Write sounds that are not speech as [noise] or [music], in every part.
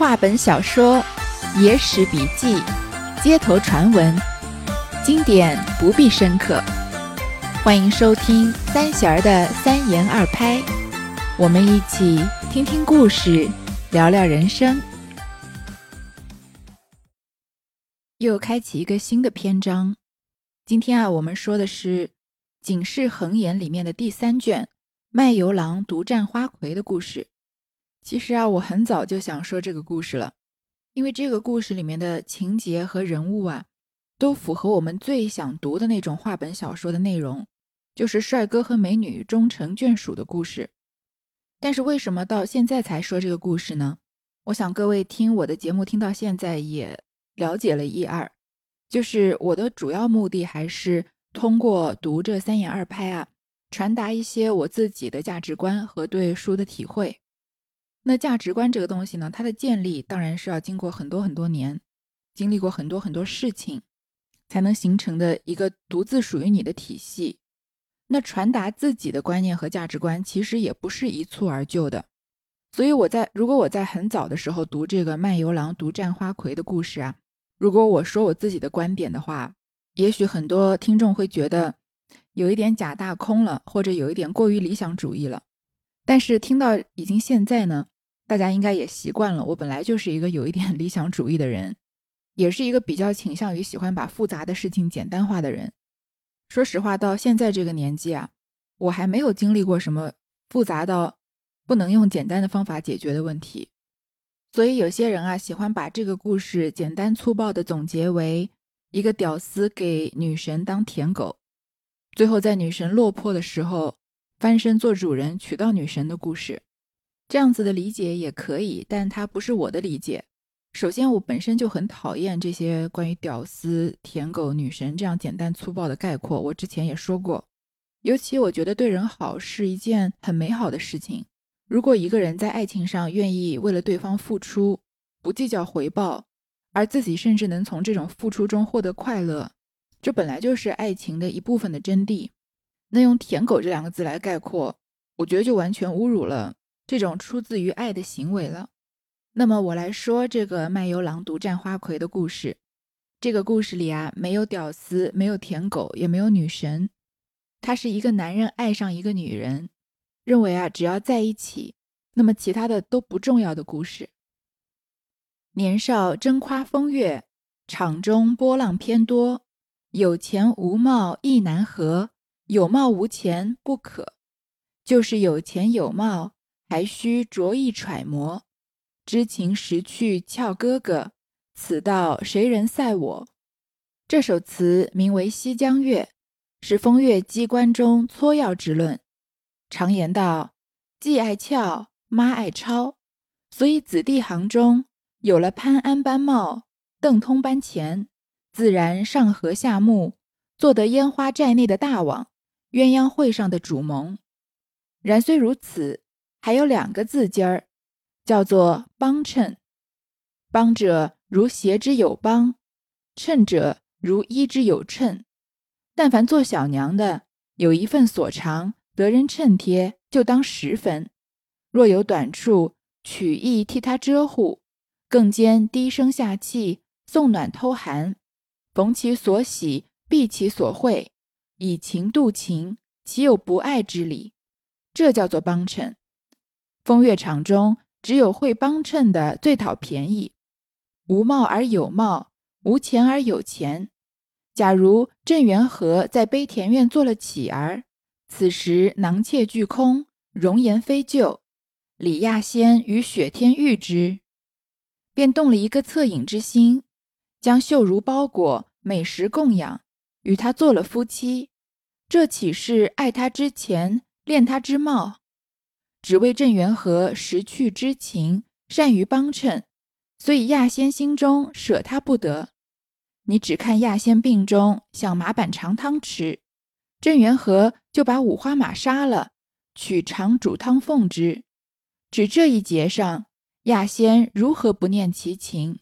话本小说、野史笔记、街头传闻，经典不必深刻。欢迎收听三弦儿的三言二拍，我们一起听听故事，聊聊人生。又开启一个新的篇章。今天啊，我们说的是《警世恒言》里面的第三卷《卖油郎独占花魁》的故事。其实啊，我很早就想说这个故事了，因为这个故事里面的情节和人物啊，都符合我们最想读的那种话本小说的内容，就是帅哥和美女终成眷属的故事。但是为什么到现在才说这个故事呢？我想各位听我的节目听到现在也了解了一二，就是我的主要目的还是通过读这三言二拍啊，传达一些我自己的价值观和对书的体会。那价值观这个东西呢，它的建立当然是要经过很多很多年，经历过很多很多事情，才能形成的一个独自属于你的体系。那传达自己的观念和价值观，其实也不是一蹴而就的。所以我在如果我在很早的时候读这个卖油郎独占花魁的故事啊，如果我说我自己的观点的话，也许很多听众会觉得有一点假大空了，或者有一点过于理想主义了。但是听到已经现在呢。大家应该也习惯了，我本来就是一个有一点 [laughs] 理想主义的人，也是一个比较倾向于喜欢把复杂的事情简单化的人。说实话，到现在这个年纪啊，我还没有经历过什么复杂到不能用简单的方法解决的问题。所以有些人啊，喜欢把这个故事简单粗暴的总结为一个屌丝给女神当舔狗，最后在女神落魄的时候翻身做主人，娶到女神的故事。这样子的理解也可以，但它不是我的理解。首先，我本身就很讨厌这些关于屌丝、舔狗、女神这样简单粗暴的概括。我之前也说过，尤其我觉得对人好是一件很美好的事情。如果一个人在爱情上愿意为了对方付出，不计较回报，而自己甚至能从这种付出中获得快乐，这本来就是爱情的一部分的真谛。那用“舔狗”这两个字来概括，我觉得就完全侮辱了。这种出自于爱的行为了。那么我来说这个卖油郎独占花魁的故事。这个故事里啊，没有屌丝，没有舔狗，也没有女神。他是一个男人爱上一个女人，认为啊，只要在一起，那么其他的都不重要的故事。年少争夸风月，场中波浪偏多。有钱无貌亦难合，有貌无钱不可。就是有钱有貌。还需着意揣摩，知情识趣俏哥哥，此道谁人赛我？这首词名为《西江月》，是风月机关中撮要之论。常言道：“既爱俏，妈爱钞。”所以子弟行中有了潘安般貌、邓通般钱，自然上河下木，做得烟花寨内的大王，鸳鸯会上的主盟。然虽如此。还有两个字尖儿，叫做帮衬。帮者如鞋之有帮，衬者如衣之有衬。但凡做小娘的，有一份所长，得人衬贴，就当十分；若有短处，取意替他遮护，更兼低声下气，送暖偷寒，逢其所喜，避其所讳，以情度情，岂有不爱之理？这叫做帮衬。风月场中，只有会帮衬的最讨便宜，无貌而有貌，无钱而有钱。假如郑元和在悲田院做了乞儿，此时囊妾俱空，容颜非旧，李亚仙与雪天遇之，便动了一个恻隐之心，将秀如包裹，美食供养，与他做了夫妻。这岂是爱他之前，恋他之貌？只为郑元和识趣之情，善于帮衬，所以亚仙心中舍他不得。你只看亚仙病中想马板尝汤吃，郑元和就把五花马杀了，取肠煮汤奉之。只这一节上，亚仙如何不念其情？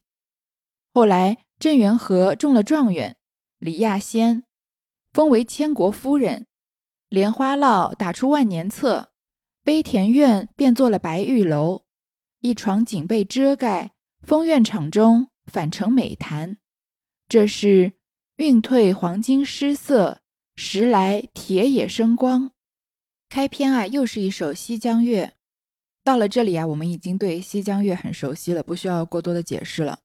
后来郑元和中了状元，李亚仙封为千国夫人，莲花落打出万年册。悲田院便做了白玉楼，一床锦被遮盖，风院场中反成美谈。这是运退黄金失色，时来铁也生光。开篇啊，又是一首《西江月》。到了这里啊，我们已经对《西江月》很熟悉了，不需要过多的解释了。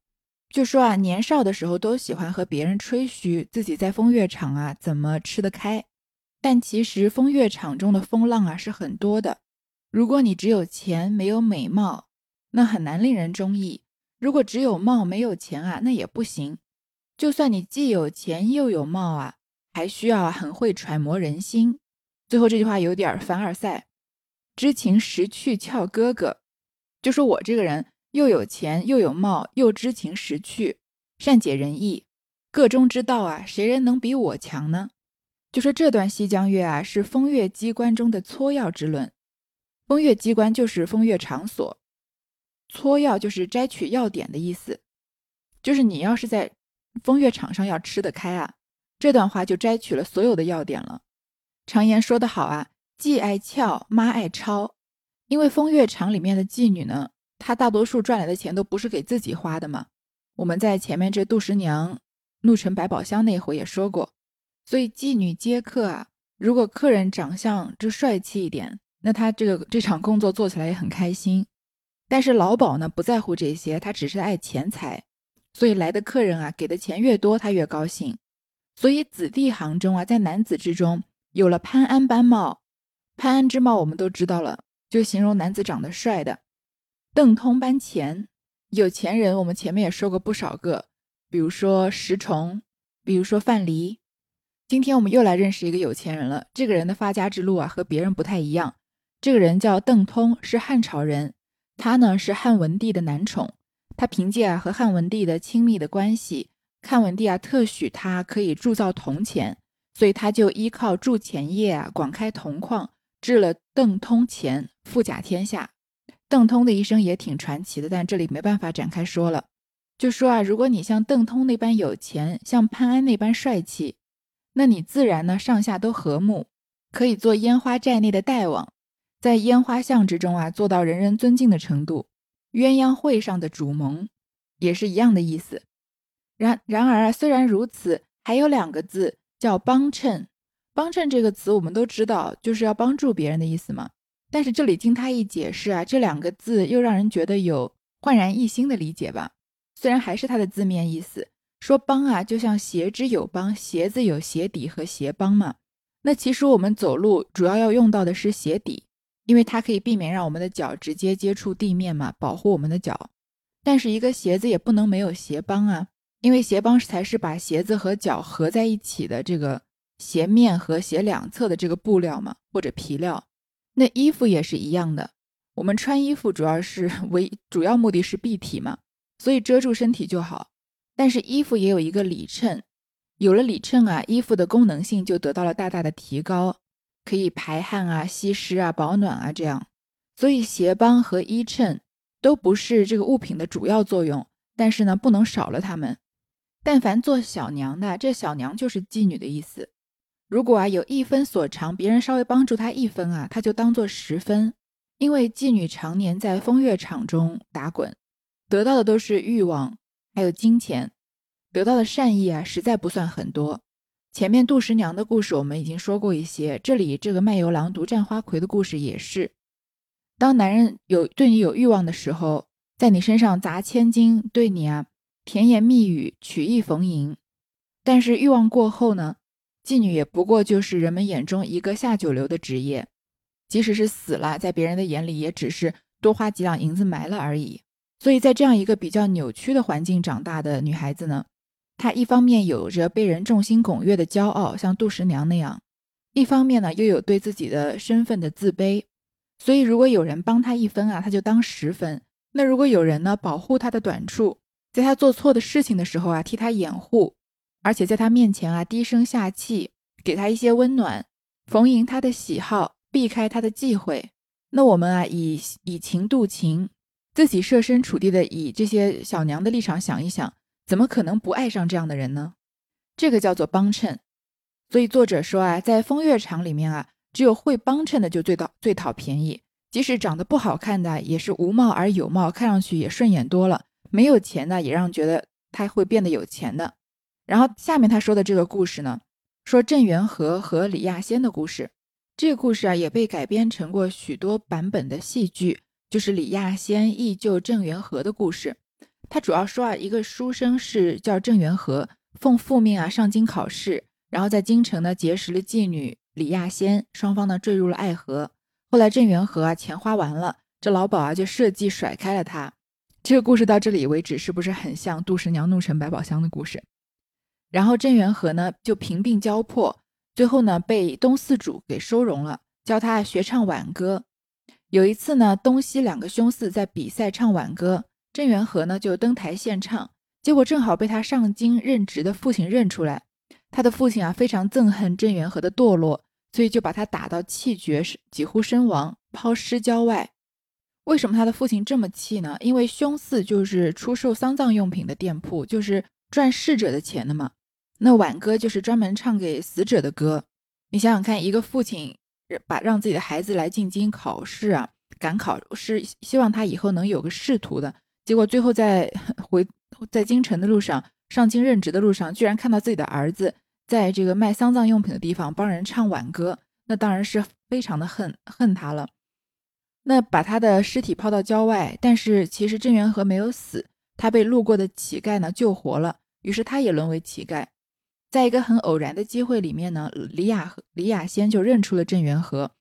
就说啊，年少的时候都喜欢和别人吹嘘自己在风月场啊怎么吃得开，但其实风月场中的风浪啊是很多的。如果你只有钱没有美貌，那很难令人中意；如果只有貌没有钱啊，那也不行。就算你既有钱又有貌啊，还需要很会揣摩人心。最后这句话有点凡尔赛，知情识趣俏哥哥，就说我这个人又有钱又有貌，又知情识趣，善解人意，个中之道啊，谁人能比我强呢？就说这段《西江月》啊，是风月机关中的撮要之论。风月机关就是风月场所，撮要就是摘取要点的意思，就是你要是在。风月场上要吃得开啊，这段话就摘取了所有的要点了。常言说得好啊，妓爱俏，妈爱钞。因为风月场里面的妓女呢，他大多数赚来的钱都不是给自己花的嘛。我们在前面这杜十娘怒沉百宝箱那回也说过，所以妓女接客啊，如果客人长相就帅气一点，那他这个这场工作做起来也很开心。但是老鸨呢，不在乎这些，他只是爱钱财。所以来的客人啊，给的钱越多，他越高兴。所以子弟行中啊，在男子之中有了潘安般貌，潘安之貌我们都知道了，就形容男子长得帅的。邓通般钱，有钱人我们前面也说过不少个，比如说石崇，比如说范蠡。今天我们又来认识一个有钱人了。这个人的发家之路啊，和别人不太一样。这个人叫邓通，是汉朝人，他呢是汉文帝的男宠。他凭借啊和汉文帝的亲密的关系，汉文帝啊特许他可以铸造铜钱，所以他就依靠铸钱业啊广开铜矿，制了邓通钱，富甲天下。邓通的一生也挺传奇的，但这里没办法展开说了。就说啊，如果你像邓通那般有钱，像潘安那般帅气，那你自然呢上下都和睦，可以做烟花寨内的大王，在烟花巷之中啊做到人人尊敬的程度。鸳鸯会上的主盟也是一样的意思。然然而啊，虽然如此，还有两个字叫帮衬。帮衬这个词我们都知道，就是要帮助别人的意思嘛。但是这里经他一解释啊，这两个字又让人觉得有焕然一新的理解吧。虽然还是它的字面意思，说帮啊，就像鞋之有帮，鞋子有鞋底和鞋帮嘛。那其实我们走路主要要用到的是鞋底。因为它可以避免让我们的脚直接接触地面嘛，保护我们的脚。但是一个鞋子也不能没有鞋帮啊，因为鞋帮才是把鞋子和脚合在一起的这个鞋面和鞋两侧的这个布料嘛，或者皮料。那衣服也是一样的，我们穿衣服主要是为主要目的是蔽体嘛，所以遮住身体就好。但是衣服也有一个里衬，有了里衬啊，衣服的功能性就得到了大大的提高。可以排汗啊、吸湿啊、保暖啊，这样。所以鞋帮和衣衬都不是这个物品的主要作用，但是呢，不能少了它们。但凡做小娘的，这小娘就是妓女的意思。如果啊有一分所长，别人稍微帮助他一分啊，他就当做十分。因为妓女常年在风月场中打滚，得到的都是欲望，还有金钱，得到的善意啊，实在不算很多。前面杜十娘的故事我们已经说过一些，这里这个卖油郎独占花魁的故事也是。当男人有对你有欲望的时候，在你身上砸千金，对你啊甜言蜜语，曲意逢迎。但是欲望过后呢，妓女也不过就是人们眼中一个下九流的职业，即使是死了，在别人的眼里也只是多花几两银子埋了而已。所以在这样一个比较扭曲的环境长大的女孩子呢。她一方面有着被人众星拱月的骄傲，像杜十娘那样；一方面呢，又有对自己的身份的自卑。所以，如果有人帮她一分啊，她就当十分；那如果有人呢，保护她的短处，在她做错的事情的时候啊，替她掩护，而且在他面前啊低声下气，给他一些温暖，逢迎他的喜好，避开他的忌讳，那我们啊以以情度情，自己设身处地的以这些小娘的立场想一想。怎么可能不爱上这样的人呢？这个叫做帮衬。所以作者说啊，在风月场里面啊，只有会帮衬的就最讨最讨便宜，即使长得不好看的，也是无貌而有貌，看上去也顺眼多了，没有钱的，也让觉得他会变得有钱的。然后下面他说的这个故事呢，说郑元和和李亚仙的故事。这个故事啊，也被改编成过许多版本的戏剧，就是李亚仙义救郑元和的故事。他主要说啊，一个书生是叫郑元和，奉父命啊上京考试，然后在京城呢结识了妓女李亚仙，双方呢坠入了爱河。后来郑元和啊钱花完了，这老鸨啊就设计甩开了他。这个故事到这里为止，是不是很像杜十娘怒沉百宝箱的故事？然后郑元和呢就贫病交迫。最后呢，被东四主给收容了，教他学唱挽歌。有一次呢，东西两个兄嗣在比赛唱挽歌，郑元和呢就登台献唱，结果正好被他上京任职的父亲认出来。他的父亲啊非常憎恨郑元和的堕落，所以就把他打到气绝，几乎身亡，抛尸郊外。为什么他的父亲这么气呢？因为凶四就是出售丧葬用品的店铺，就是赚逝者的钱的嘛。那挽歌就是专门唱给死者的歌。你想想看，一个父亲把让自己的孩子来进京考试啊，赶考是希望他以后能有个仕途的，结果最后在回在京城的路上，上京任职的路上，居然看到自己的儿子在这个卖丧葬用品的地方帮人唱挽歌，那当然是非常的恨恨他了。那把他的尸体抛到郊外，但是其实郑元和没有死，他被路过的乞丐呢救活了，于是他也沦为乞丐。在一个很偶然的机会里面呢，李雅李雅仙就认出了郑元和，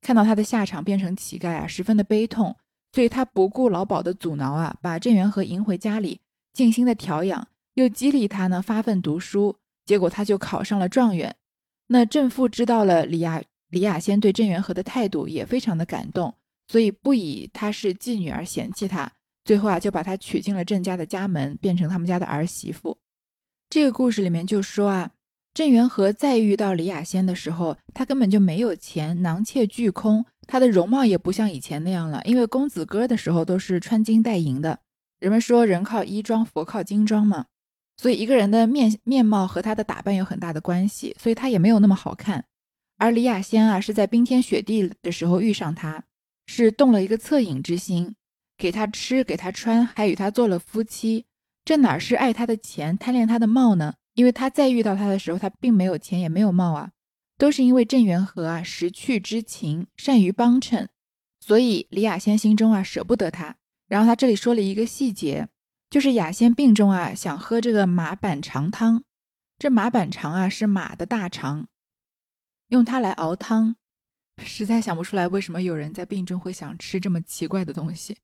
看到他的下场变成乞丐啊，十分的悲痛，所以他不顾老鸨的阻挠啊，把郑元和迎回家里，尽心的调养，又激励他呢发奋读书，结果他就考上了状元。那郑父知道了李雅李雅仙对郑元和的态度，也非常的感动，所以不以她是妓女而嫌弃她，最后啊就把她娶进了郑家的家门，变成他们家的儿媳妇。这个故事里面就说啊，郑元和再遇到李雅仙的时候，他根本就没有钱，囊妾俱空，他的容貌也不像以前那样了。因为公子哥的时候都是穿金戴银的，人们说人靠衣装，佛靠金装嘛，所以一个人的面面貌和他的打扮有很大的关系，所以他也没有那么好看。而李雅仙啊，是在冰天雪地的时候遇上他，是动了一个恻隐之心，给他吃，给他穿，还与他做了夫妻。这哪是爱他的钱，贪恋他的貌呢？因为他再遇到他的时候，他并没有钱，也没有貌啊，都是因为郑元和啊识趣之情，善于帮衬，所以李雅仙心中啊舍不得他。然后他这里说了一个细节，就是雅仙病中啊想喝这个马板肠汤，这马板肠啊是马的大肠，用它来熬汤，实在想不出来为什么有人在病中会想吃这么奇怪的东西。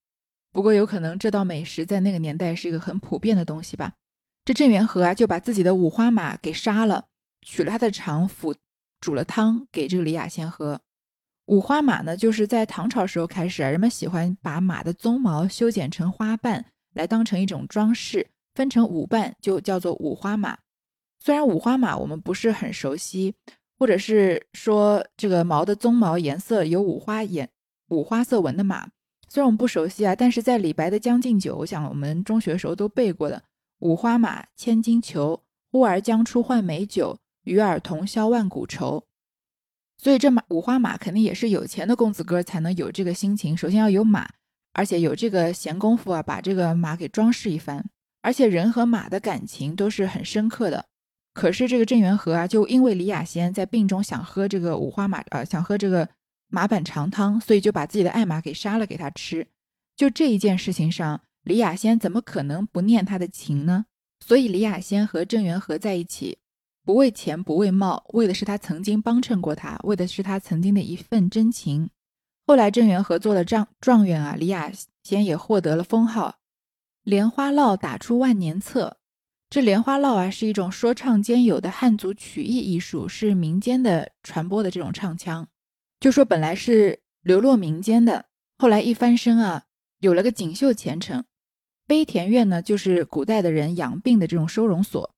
不过有可能这道美食在那个年代是一个很普遍的东西吧。这郑元和啊就把自己的五花马给杀了，取了他的肠腹，煮了汤给这个李雅仙喝。五花马呢，就是在唐朝时候开始啊，人们喜欢把马的鬃毛修剪成花瓣来当成一种装饰，分成五瓣就叫做五花马。虽然五花马我们不是很熟悉，或者是说这个毛的鬃毛颜色有五花颜、五花色纹的马。虽然我们不熟悉啊，但是在李白的《将进酒》，我想我们中学时候都背过的“五花马，千金裘，呼儿将出换美酒，与尔同销万古愁”。所以这马五花马肯定也是有钱的公子哥才能有这个心情。首先要有马，而且有这个闲工夫啊，把这个马给装饰一番。而且人和马的感情都是很深刻的。可是这个郑元和啊，就因为李雅仙在病中想喝这个五花马，呃，想喝这个。马板长汤，所以就把自己的爱马给杀了给他吃。就这一件事情上，李雅仙怎么可能不念他的情呢？所以李雅仙和郑元和在一起，不为钱，不为貌，为的是他曾经帮衬过他，为的是他曾经的一份真情。后来郑元和做了状状元啊，李雅仙也获得了封号“莲花落打出万年册”。这莲花落啊，是一种说唱兼有的汉族曲艺艺术，是民间的传播的这种唱腔。就说本来是流落民间的，后来一翻身啊，有了个锦绣前程。悲田院呢，就是古代的人养病的这种收容所。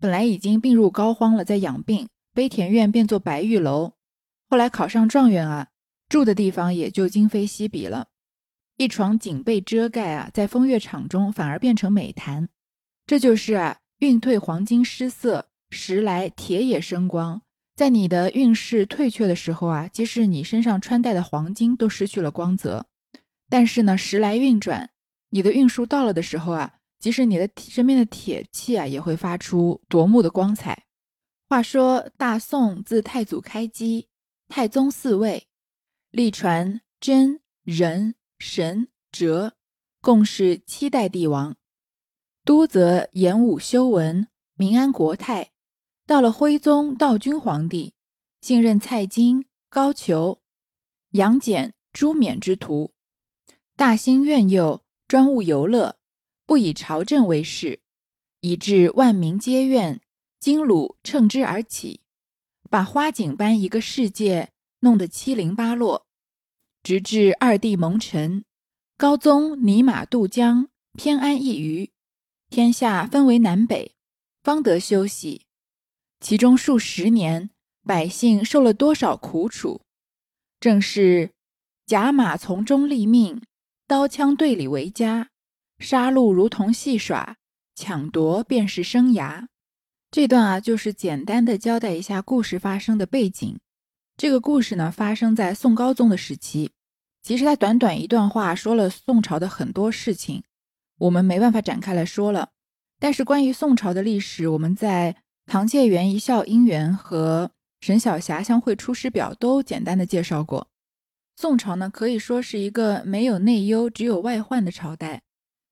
本来已经病入膏肓了，在养病，悲田院变作白玉楼。后来考上状元啊，住的地方也就今非昔比了。一床锦被遮盖啊，在风月场中反而变成美谈。这就是啊，运退黄金失色，时来铁也生光。在你的运势退却的时候啊，即使你身上穿戴的黄金都失去了光泽，但是呢，时来运转，你的运数到了的时候啊，即使你的身边的铁器啊，也会发出夺目的光彩。话说大宋自太祖开基，太宗嗣位，历传真、仁、神、哲，共是七代帝王。都则演武修文，民安国泰。到了徽宗道君皇帝，信任蔡京、高俅、杨戬、朱冕之徒，大兴苑囿，专务游乐，不以朝政为事，以致万民皆怨，金虏乘之而起，把花锦般一个世界弄得七零八落。直至二帝蒙尘，高宗泥马渡江，偏安一隅，天下分为南北，方得休息。其中数十年，百姓受了多少苦楚？正是甲马从中立命，刀枪对里为家，杀戮如同戏耍，抢夺便是生涯。这段啊，就是简单的交代一下故事发生的背景。这个故事呢，发生在宋高宗的时期。其实他短短一段话说了宋朝的很多事情，我们没办法展开来说了。但是关于宋朝的历史，我们在。唐介元一笑姻缘和沈小霞相会出师表都简单的介绍过。宋朝呢，可以说是一个没有内忧只有外患的朝代，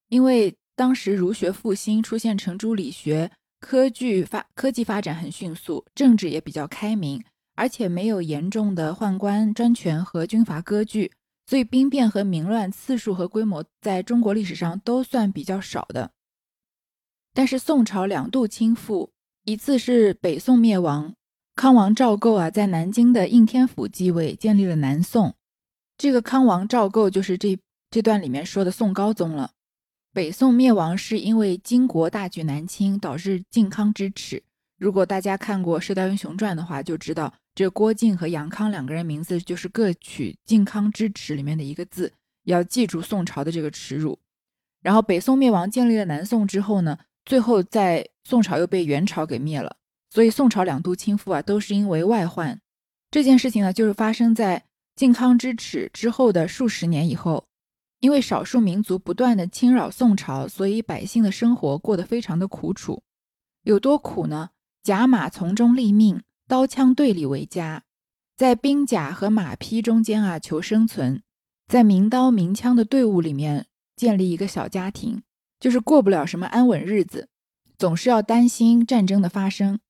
因为当时儒学复兴，出现程朱理学，科技发科技发展很迅速，政治也比较开明，而且没有严重的宦官专权和军阀割据，所以兵变和民乱次数和规模在中国历史上都算比较少的。但是宋朝两度倾覆。一次是北宋灭亡，康王赵构啊，在南京的应天府继位，建立了南宋。这个康王赵构就是这这段里面说的宋高宗了。北宋灭亡是因为金国大举南侵，导致靖康之耻。如果大家看过《射雕英雄传》的话，就知道这郭靖和杨康两个人名字就是各取靖康之耻里面的一个字，要记住宋朝的这个耻辱。然后北宋灭亡，建立了南宋之后呢？最后，在宋朝又被元朝给灭了，所以宋朝两度倾覆啊，都是因为外患。这件事情呢，就是发生在靖康之耻之后的数十年以后。因为少数民族不断的侵扰宋朝，所以百姓的生活过得非常的苦楚。有多苦呢？甲马从中立命，刀枪对里为家，在兵甲和马匹中间啊求生存，在明刀明枪的队伍里面建立一个小家庭。就是过不了什么安稳日子，总是要担心战争的发生，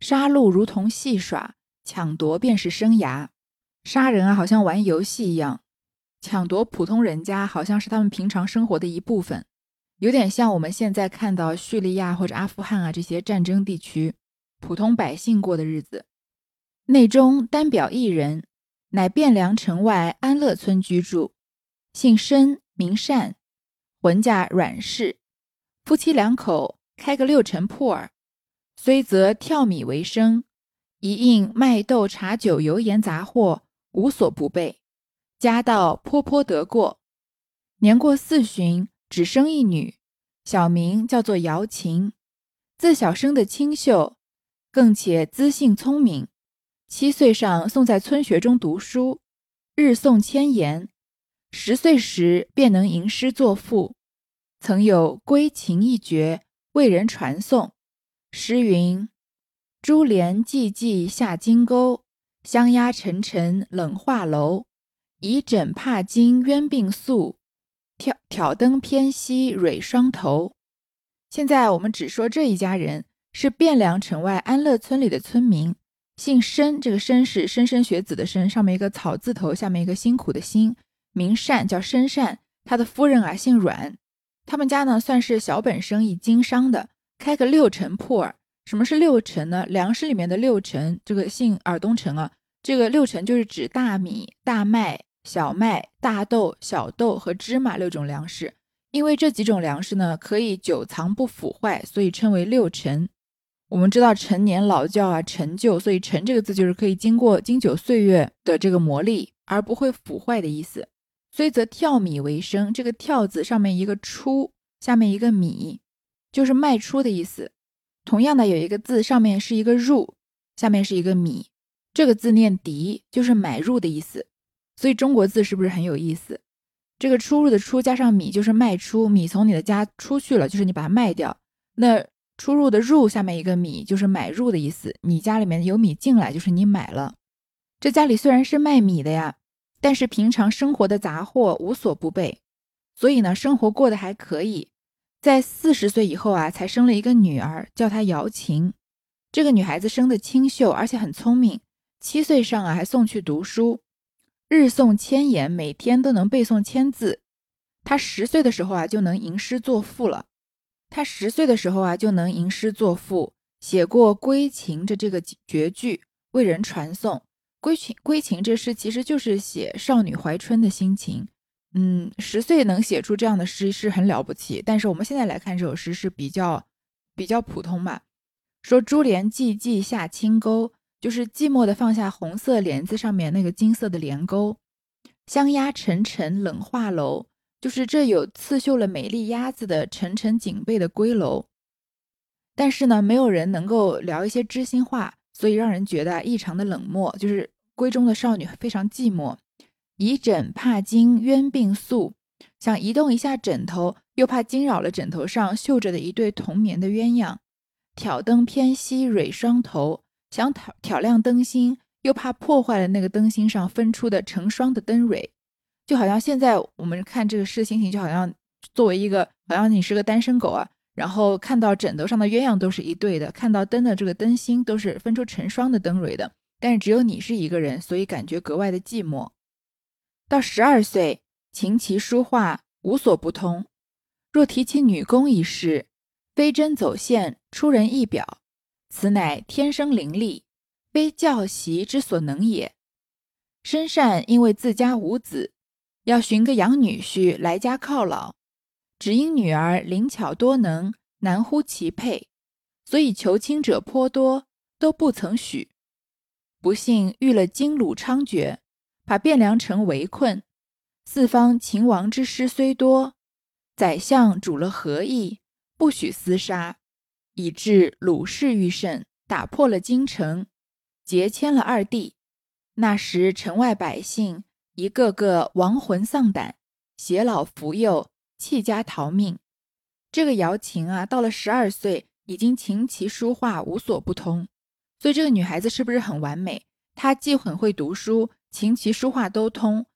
杀戮如同戏耍，抢夺便是生涯。杀人啊，好像玩游戏一样；抢夺普通人家，好像是他们平常生活的一部分。有点像我们现在看到叙利亚或者阿富汗啊这些战争地区，普通百姓过的日子。内中单表一人，乃汴梁城外安乐村居住，姓申，名善。浑家阮氏，夫妻两口开个六成铺儿，虽则跳米为生，一应卖豆、茶酒、油盐杂货，无所不备。家道颇颇得过。年过四旬，只生一女，小名叫做姚琴。自小生的清秀，更且资性聪明。七岁上送在村学中读书，日诵千言。十岁时便能吟诗作赋。曾有归情一绝，为人传颂。诗云：“珠帘寂寂下金钩，香压沉沉冷画楼。倚枕怕惊冤病宿，挑挑灯偏惜蕊双头。”现在我们只说这一家人是汴梁城外安乐村里的村民，姓申，这个申是莘莘学子的莘，上面一个草字头，下面一个辛苦的辛。名善，叫申善。他的夫人啊，姓阮。他们家呢算是小本生意经商的，开个六陈铺儿。什么是六陈呢？粮食里面的六陈，这个姓尔东陈啊，这个六陈就是指大米、大麦、小麦、大豆、小豆和芝麻六种粮食。因为这几种粮食呢可以久藏不腐坏，所以称为六陈。我们知道陈年老窖啊，陈旧，所以陈这个字就是可以经过经久岁月的这个磨砺而不会腐坏的意思。虽则跳米为生，这个跳字上面一个出，下面一个米，就是卖出的意思。同样的，有一个字上面是一个入，下面是一个米，这个字念敌，就是买入的意思。所以中国字是不是很有意思？这个出入的出加上米就是卖出，米从你的家出去了，就是你把它卖掉。那出入的入下面一个米就是买入的意思，你家里面有米进来就是你买了。这家里虽然是卖米的呀，但是平常生活的杂货无所不备，所以呢生活过得还可以。在四十岁以后啊，才生了一个女儿，叫她姚琴。这个女孩子生的清秀，而且很聪明。七岁上啊，还送去读书。日诵千言，每天都能背诵千字。他十岁的时候啊，就能吟诗作赋了。他十岁的时候啊，就能吟诗作赋，写过《归情》的这个绝句，为人传颂。《归情》《归情》这诗其实就是写少女怀春的心情。嗯，十岁能写出这样的诗是很了不起。但是我们现在来看这首诗是比较比较普通吧。说珠帘寂寂下清沟。就是寂寞的放下红色帘子上面那个金色的帘钩，香鸭沉沉冷画楼，就是这有刺绣了美丽鸭子的沉沉警备的归楼。但是呢，没有人能够聊一些知心话，所以让人觉得异常的冷漠。就是闺中的少女非常寂寞，以枕怕惊鸳鬓宿，想移动一下枕头，又怕惊扰了枕头上绣着的一对同眠的鸳鸯。挑灯偏惜蕊双头。想挑挑亮灯芯，又怕破坏了那个灯芯上分出的成双的灯蕊，就好像现在我们看这个诗心情，就好像作为一个，好像你是个单身狗啊，然后看到枕头上的鸳鸯都是一对的，看到灯的这个灯芯都是分出成双的灯蕊的，但是只有你是一个人，所以感觉格外的寂寞。到十二岁，琴棋书画无所不通，若提起女工一事，飞针走线，出人意表。此乃天生伶俐，非教习之所能也。申善因为自家无子，要寻个养女婿来家犒劳，只因女儿灵巧多能，难乎其配，所以求亲者颇多，都不曾许。不幸遇了金鲁猖獗，把汴梁城围困。四方秦王之师虽多，宰相主了和议，不许厮杀。以致鲁氏愈甚，打破了京城，劫迁了二弟。那时城外百姓一个个亡魂丧胆，携老扶幼，弃家逃命。这个姚琴啊，到了十二岁，已经琴棋书画无所不通。所以这个女孩子是不是很完美？她既很会读书，琴棋书画都通。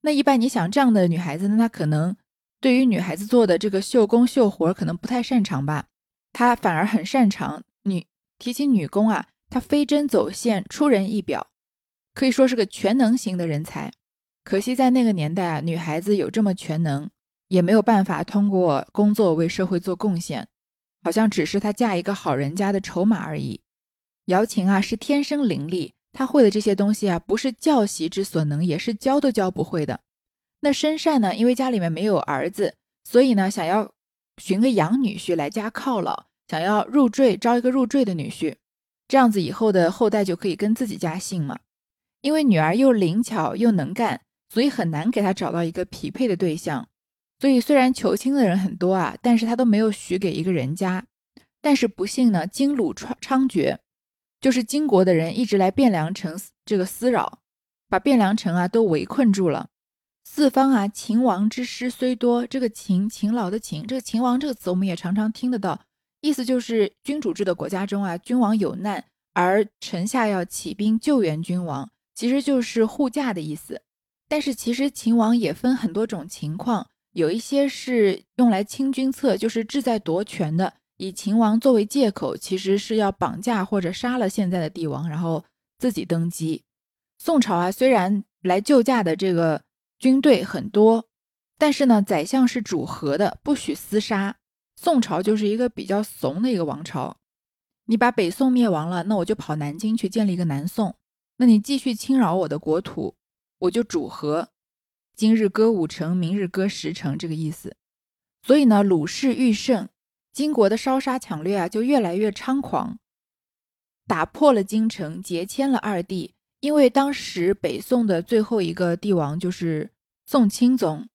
那一般你想这样的女孩子，那她可能对于女孩子做的这个绣工绣活可能不太擅长吧？她反而很擅长女提起女工啊，她飞针走线出人意表，可以说是个全能型的人才。可惜在那个年代啊，女孩子有这么全能，也没有办法通过工作为社会做贡献，好像只是她嫁一个好人家的筹码而已。姚琴啊是天生伶俐，她会的这些东西啊，不是教习之所能，也是教都教不会的。那申善呢，因为家里面没有儿子，所以呢想要。寻个养女婿来家犒劳，想要入赘，招一个入赘的女婿，这样子以后的后代就可以跟自己家姓嘛。因为女儿又灵巧又能干，所以很难给她找到一个匹配的对象。所以虽然求亲的人很多啊，但是他都没有许给一个人家。但是不幸呢，金鲁猖猖獗，就是金国的人一直来汴梁城这个骚扰，把汴梁城啊都围困住了。四方啊，秦王之师虽多，这个秦勤劳的秦，这个秦王这个词我们也常常听得到，意思就是君主制的国家中啊，君王有难，而臣下要起兵救援君王，其实就是护驾的意思。但是其实秦王也分很多种情况，有一些是用来清君侧，就是志在夺权的，以秦王作为借口，其实是要绑架或者杀了现在的帝王，然后自己登基。宋朝啊，虽然来救驾的这个。军队很多，但是呢，宰相是主和的，不许厮杀。宋朝就是一个比较怂的一个王朝。你把北宋灭亡了，那我就跑南京去建立一个南宋。那你继续侵扰我的国土，我就主和。今日割五城，明日割十城，这个意思。所以呢，鲁氏愈盛，金国的烧杀抢掠啊，就越来越猖狂，打破了京城，劫迁了二帝。因为当时北宋的最后一个帝王就是宋钦宗，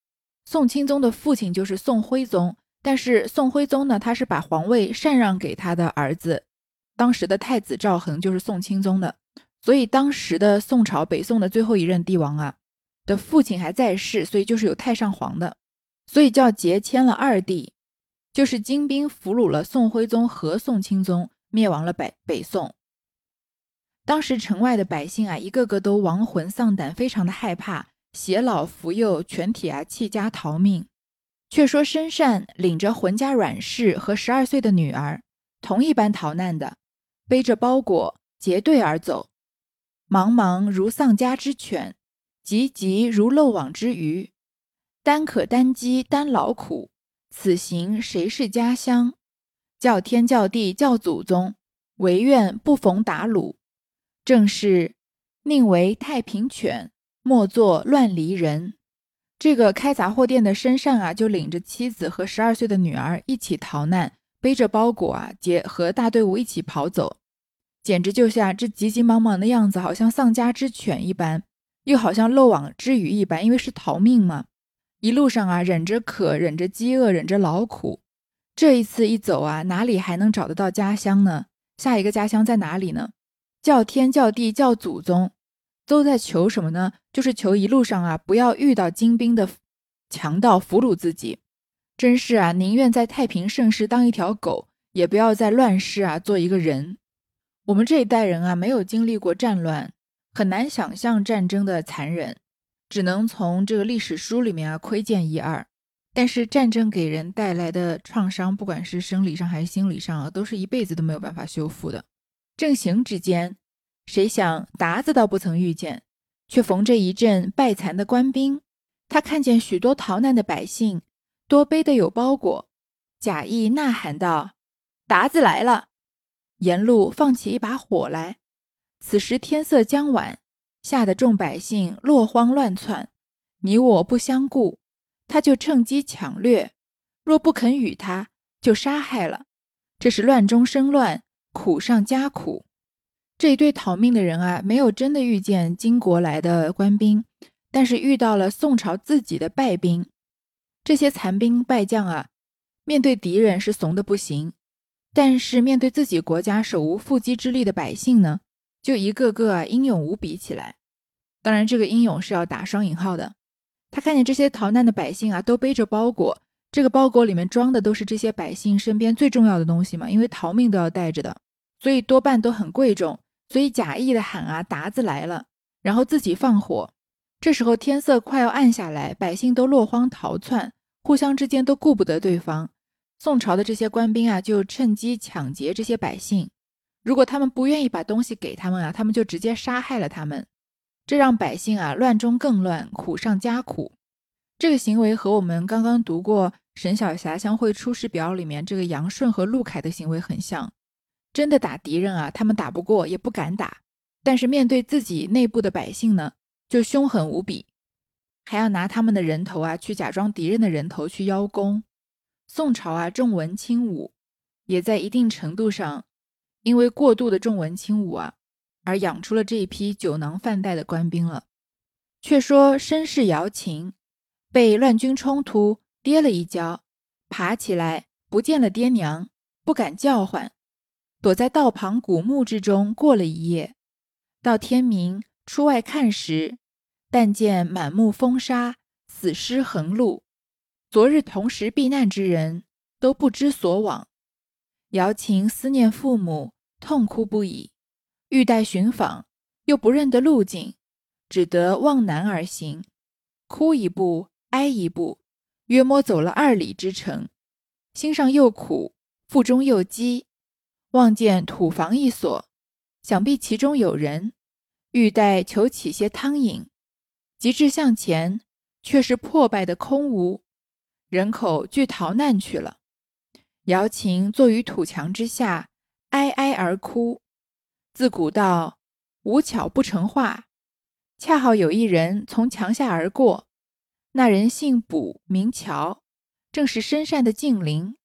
宋钦宗的父亲就是宋徽宗，但是宋徽宗呢，他是把皇位禅让给他的儿子，当时的太子赵恒就是宋钦宗的，所以当时的宋朝北宋的最后一任帝王啊，的父亲还在世，所以就是有太上皇的，所以叫节迁了二帝，就是金兵俘虏了宋徽宗和宋钦宗，灭亡了北北宋。当时城外的百姓啊，一个个都亡魂丧胆，非常的害怕，携老扶幼，全体啊弃家逃命。却说申善领着浑家阮氏和十二岁的女儿，同一班逃难的，背着包裹结队而走，茫茫如丧家之犬。急急如漏网之鱼，单可单饥单劳苦，此行谁是家乡？叫天叫地叫祖宗，唯愿不逢打虏。正是宁为太平犬，莫作乱离人。这个开杂货店的申善啊，就领着妻子和十二岁的女儿一起逃难，背着包裹啊，结和大队伍一起跑走，简直就像这急急忙忙的样子，好像丧家之犬一般。又好像漏网之鱼一般，因为是逃命嘛，一路上啊，忍着渴，忍着饥饿，忍着劳苦。这一次一走啊，哪里还能找得到家乡呢？下一个家乡在哪里呢？叫天叫地叫祖宗，都在求什么呢？就是求一路上啊，不要遇到金兵的强盗俘虏自己。真是啊，宁愿在太平盛世当一条狗，也不要在乱世啊做一个人。我们这一代人啊，没有经历过战乱。很难想象战争的残忍，只能从这个历史书里面啊窥见一二。但是战争给人带来的创伤，不管是生理上还是心理上啊，都是一辈子都没有办法修复的。正行之间，谁想达子倒不曾遇见，却逢着一阵败残的官兵。他看见许多逃难的百姓，多背的有包裹，假意呐喊道：“达子来了！”沿路放起一把火来。此时天色将晚，吓得众百姓落荒乱窜，你我不相顾，他就趁机抢掠。若不肯与他，就杀害了。这是乱中生乱，苦上加苦。这一对逃命的人啊，没有真的遇见金国来的官兵，但是遇到了宋朝自己的败兵。这些残兵败将啊，面对敌人是怂的不行，但是面对自己国家手无缚鸡之力的百姓呢？就一个个啊英勇无比起来，当然这个英勇是要打双引号的。他看见这些逃难的百姓啊，都背着包裹，这个包裹里面装的都是这些百姓身边最重要的东西嘛，因为逃命都要带着的，所以多半都很贵重。所以假意的喊啊，达子来了，然后自己放火。这时候天色快要暗下来，百姓都落荒逃窜，互相之间都顾不得对方。宋朝的这些官兵啊，就趁机抢劫这些百姓。如果他们不愿意把东西给他们啊，他们就直接杀害了他们，这让百姓啊乱中更乱，苦上加苦。这个行为和我们刚刚读过《沈小霞相会出师表》里面这个杨顺和陆凯的行为很像。真的打敌人啊，他们打不过，也不敢打；但是面对自己内部的百姓呢，就凶狠无比，还要拿他们的人头啊去假装敌人的人头去邀功。宋朝啊重文轻武，也在一定程度上。因为过度的重文轻武啊，而养出了这一批酒囊饭袋的官兵了。却说身世姚琴被乱军冲突，跌了一跤，爬起来不见了爹娘，不敢叫唤，躲在道旁古墓之中过了一夜。到天明出外看时，但见满目风沙，死尸横路。昨日同时避难之人都不知所往。姚琴思念父母。痛哭不已，欲待寻访，又不认得路径，只得望南而行。哭一步，哀一步，约摸走了二里之程，心上又苦，腹中又饥。望见土房一所，想必其中有人，欲待求起些汤饮。急至向前，却是破败的空屋，人口俱逃难去了。姚琴坐于土墙之下。哀哀而哭，自古道无巧不成话。恰好有一人从墙下而过，那人姓卜，名乔，正是深善的近邻。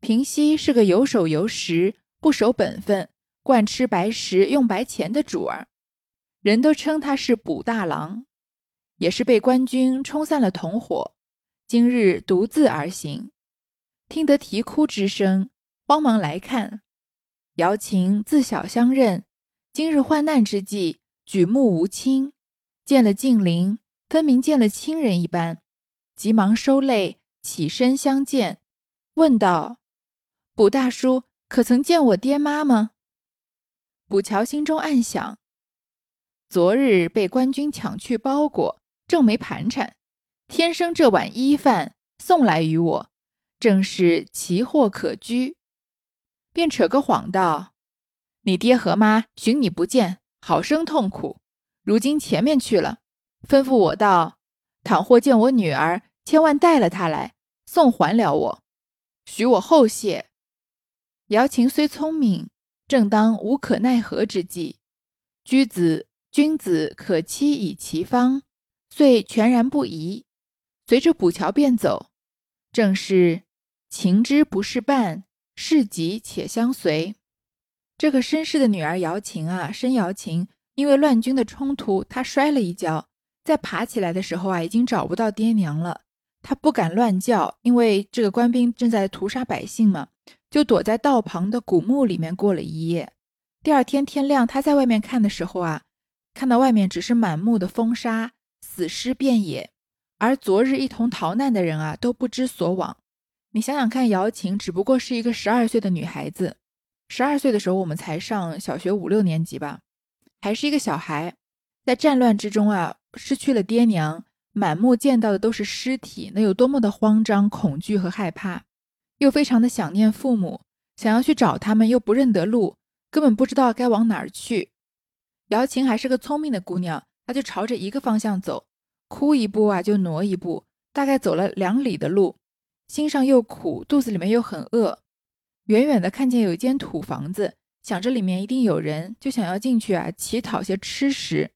平西是个有手有食、不守本分、惯吃白食、用白钱的主儿，人都称他是卜大郎。也是被官军冲散了同伙，今日独自而行，听得啼哭之声，慌忙来看。姚琴自小相认，今日患难之际，举目无亲，见了近邻，分明见了亲人一般，急忙收泪，起身相见，问道：“卜大叔，可曾见我爹妈吗？”卜乔心中暗想：昨日被官军抢去包裹，正没盘缠，天生这碗衣饭送来与我，正是奇货可居，便扯个谎道：“你爹和妈寻你不见，好生痛苦，如今前面去了。”吩咐我道：“倘或见我女儿，千万带了她来，送还了我，许我后谢。”瑶琴虽聪明，正当无可奈何之际，君子君子可期以其方，遂全然不疑，随着卜桥便走。正是情之不是伴，事急且相随。这个绅士的女儿瑶琴啊，申瑶琴，因为乱军的冲突，她摔了一跤。在爬起来的时候啊，已经找不到爹娘了。他不敢乱叫，因为这个官兵正在屠杀百姓嘛，就躲在道旁的古墓里面过了一夜。第二天天亮，他在外面看的时候啊，看到外面只是满目的风沙，死尸遍野，而昨日一同逃难的人啊，都不知所往。你想想看，瑶琴只不过是一个十二岁的女孩子，十二岁的时候我们才上小学五六年级吧，还是一个小孩，在战乱之中啊。失去了爹娘，满目见到的都是尸体，那有多么的慌张、恐惧和害怕，又非常的想念父母，想要去找他们，又不认得路，根本不知道该往哪儿去。瑶琴还是个聪明的姑娘，她就朝着一个方向走，哭一步啊就挪一步，大概走了两里的路，心上又苦，肚子里面又很饿，远远的看见有一间土房子，想着里面一定有人，就想要进去啊乞讨些吃食。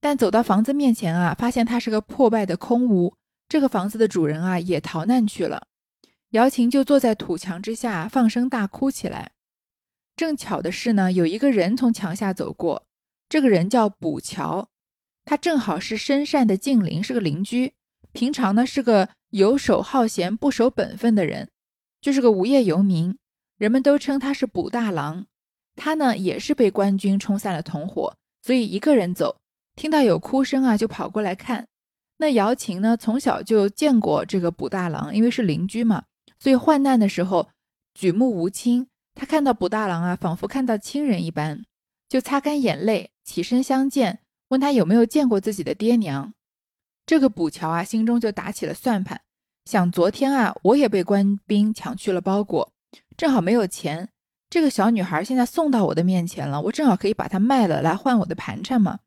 但走到房子面前啊，发现它是个破败的空屋。这个房子的主人啊也逃难去了。瑶琴就坐在土墙之下，放声大哭起来。正巧的是呢，有一个人从墙下走过。这个人叫卜乔，他正好是深善的近邻，是个邻居。平常呢是个游手好闲、不守本分的人，就是个无业游民。人们都称他是卜大郎。他呢也是被官军冲散了同伙，所以一个人走。听到有哭声啊，就跑过来看。那姚琴呢，从小就见过这个卜大郎，因为是邻居嘛，所以患难的时候举目无亲。他看到卜大郎啊，仿佛看到亲人一般，就擦干眼泪，起身相见，问他有没有见过自己的爹娘。这个卜乔啊，心中就打起了算盘，想昨天啊，我也被官兵抢去了包裹，正好没有钱。这个小女孩现在送到我的面前了，我正好可以把她卖了，来换我的盘缠嘛。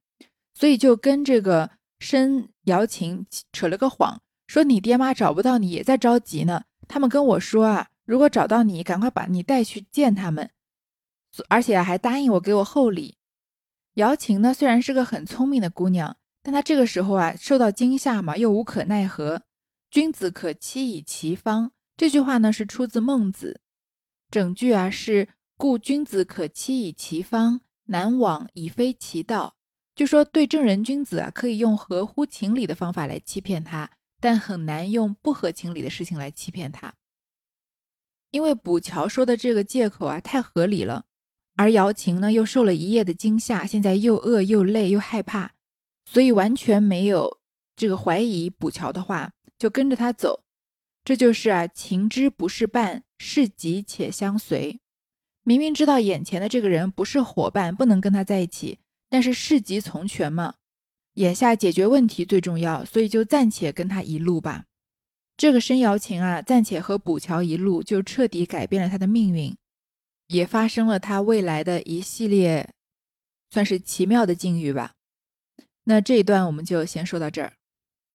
所以就跟这个申瑶琴扯了个谎，说你爹妈找不到你，也在着急呢。他们跟我说啊，如果找到你，赶快把你带去见他们，而且还答应我给我厚礼。瑶琴呢，虽然是个很聪明的姑娘，但她这个时候啊，受到惊吓嘛，又无可奈何。君子可期以其方，这句话呢是出自孟子，整句啊是故君子可期以其方，难往以非其道。就说对正人君子啊，可以用合乎情理的方法来欺骗他，但很难用不合情理的事情来欺骗他。因为卜乔说的这个借口啊太合理了，而瑶琴呢又受了一夜的惊吓，现在又饿又累又害怕，所以完全没有这个怀疑卜乔的话，就跟着他走。这就是啊情之不是伴，是急且相随。明明知道眼前的这个人不是伙伴，不能跟他在一起。但是事急从权嘛，眼下解决问题最重要，所以就暂且跟他一路吧。这个申瑶琴啊，暂且和卜乔一路，就彻底改变了他的命运，也发生了他未来的一系列算是奇妙的境遇吧。那这一段我们就先说到这儿。